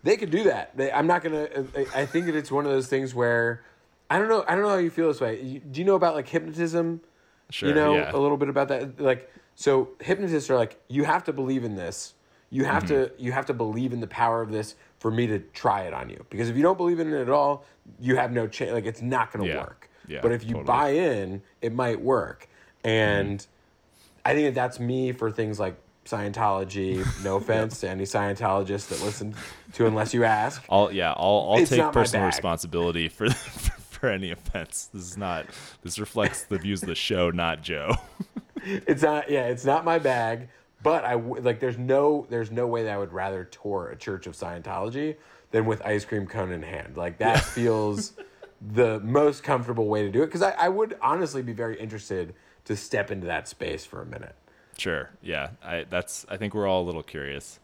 Speaker 2: they could do that. They, I'm not gonna. I- I think that it's one of those things where I don't know. I don't know how you feel this way. You- Do you know about like hypnotism?
Speaker 1: sure.
Speaker 2: you know
Speaker 1: yeah.
Speaker 2: a little bit about that like so hypnotists are like you have to believe in this you have
Speaker 1: Mm-hmm.
Speaker 2: to you have to believe in the power of this for me to try it on you because if you don't believe in it at all you have no chance like it's not going to
Speaker 1: Yeah.
Speaker 2: work
Speaker 1: Yeah,
Speaker 2: but if you
Speaker 1: totally.
Speaker 2: buy in it might work and
Speaker 1: Mm-hmm.
Speaker 2: i think that that's me for things like scientology [LAUGHS] no offense to any scientologists that listen to unless you ask
Speaker 1: I'll yeah, I'll I'll
Speaker 2: It's
Speaker 1: take personal responsibility [LAUGHS] for for any offense. This is not this reflects the views of the show, not Joe. [LAUGHS]
Speaker 2: it's not yeah it's not my bag but i w- like there's no there's no way that i would rather tour a church of scientology than with ice cream cone in hand like that feels [LAUGHS] the most comfortable way to do it because I, I would honestly be very interested to step into that space for a minute
Speaker 1: Sure. Yeah. I that's I think we're all a little curious.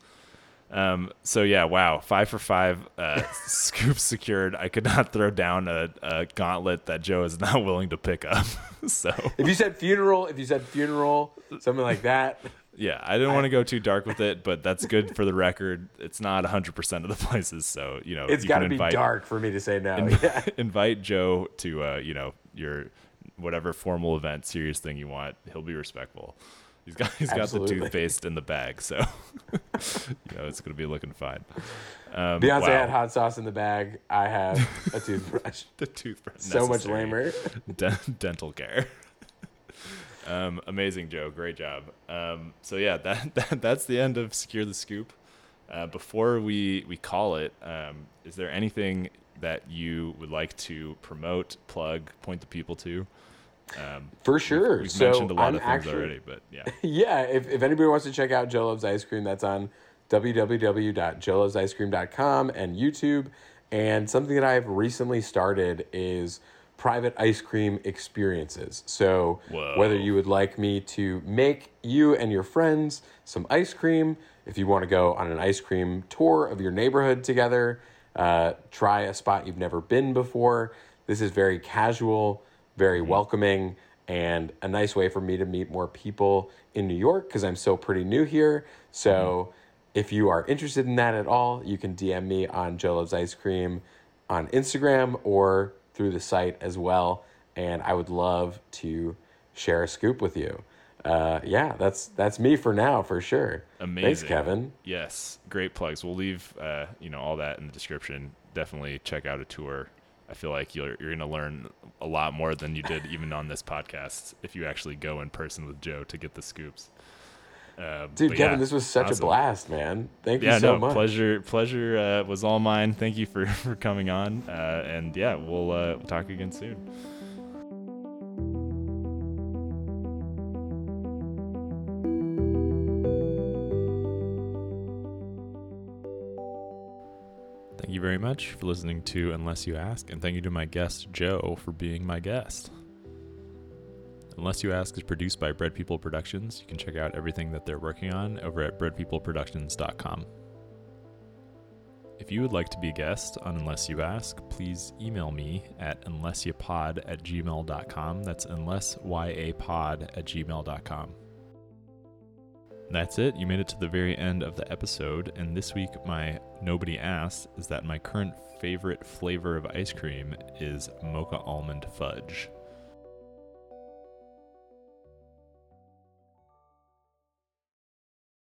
Speaker 1: Um, so yeah, wow, five for five, uh, [LAUGHS] scoops secured. I could not throw down a, a gauntlet that Joe is not [LAUGHS] willing to pick up. so
Speaker 2: if you said funeral if you said funeral something like that
Speaker 1: yeah, I didn't want to go too dark with it, but that's good for the record. It's not hundred percent of the places, so you know
Speaker 2: it's got to be dark for me to say no
Speaker 1: inv- [LAUGHS]
Speaker 2: yeah. [LAUGHS]
Speaker 1: invite Joe to uh, you know your whatever formal event, serious thing you want. He'll be respectful. He's got he's got the toothpaste in the bag, so [LAUGHS] you know it's gonna be looking fine. Um,
Speaker 2: beyonce
Speaker 1: wow.
Speaker 2: had hot sauce in the bag i have a toothbrush
Speaker 1: the toothbrush.
Speaker 2: so much lamer
Speaker 1: Den- dental care. Um, amazing, Joe. Great job. Um, so yeah, that, [LAUGHS] that that's the end of secure the scoop. Uh, before we we call it, um, is there anything that you would like to promote, plug, point the people to? Um,
Speaker 2: for sure
Speaker 1: we've
Speaker 2: so
Speaker 1: mentioned a lot
Speaker 2: I'm
Speaker 1: of things
Speaker 2: actually,
Speaker 1: already, but yeah, [LAUGHS]
Speaker 2: yeah, if, if anybody wants to check out Joe Loves Ice Cream, that's on www.joelovesicecream.com and YouTube. And something that I've recently started is private ice cream experiences. So
Speaker 1: Whoa.
Speaker 2: whether you would like me to make you and your friends some ice cream, if you want to go on an ice cream tour of your neighborhood together, uh, try a spot you've never been before. This is very casual, very welcoming, and a nice way for me to meet more people in New York because I'm so pretty new here. So if you are interested in that at all, you can DM me on Joe Loves Ice Cream on Instagram or through the site as well. And I would love to share a scoop with you. Uh, yeah, that's that's me for now for sure.
Speaker 1: amazing.
Speaker 2: Thanks, Kevin.
Speaker 1: Yes, great plugs. We'll leave uh, you know all that in the description. Definitely check out a tour. I feel like you're you're gonna learn a lot more than you did even on this podcast if you actually go in person with Joe to get the scoops. Uh,
Speaker 2: Dude, Kevin,
Speaker 1: yeah,
Speaker 2: this was such
Speaker 1: awesome.
Speaker 2: a blast, man. Thank
Speaker 1: Yeah,
Speaker 2: you so
Speaker 1: no,
Speaker 2: much.
Speaker 1: pleasure. Pleasure uh, was all mine. Thank you for [LAUGHS] for coming on. Uh, and yeah, we'll uh, we'll talk again soon. Thank you very much for listening to Unless You Ask, and thank you to my guest, Joe, for being my guest. Unless You Ask is produced by Bread People Productions. You can check out everything that they're working on over at breadpeopleproductions.com. If you would like to be a guest on Unless You Ask, please email me at unlessyapod at gmail.com. That's unlessyapod at gmail.com. That's it. You made it to the very end of the episode. And this week, my nobody asked is that my current favorite flavor of ice cream is mocha almond fudge.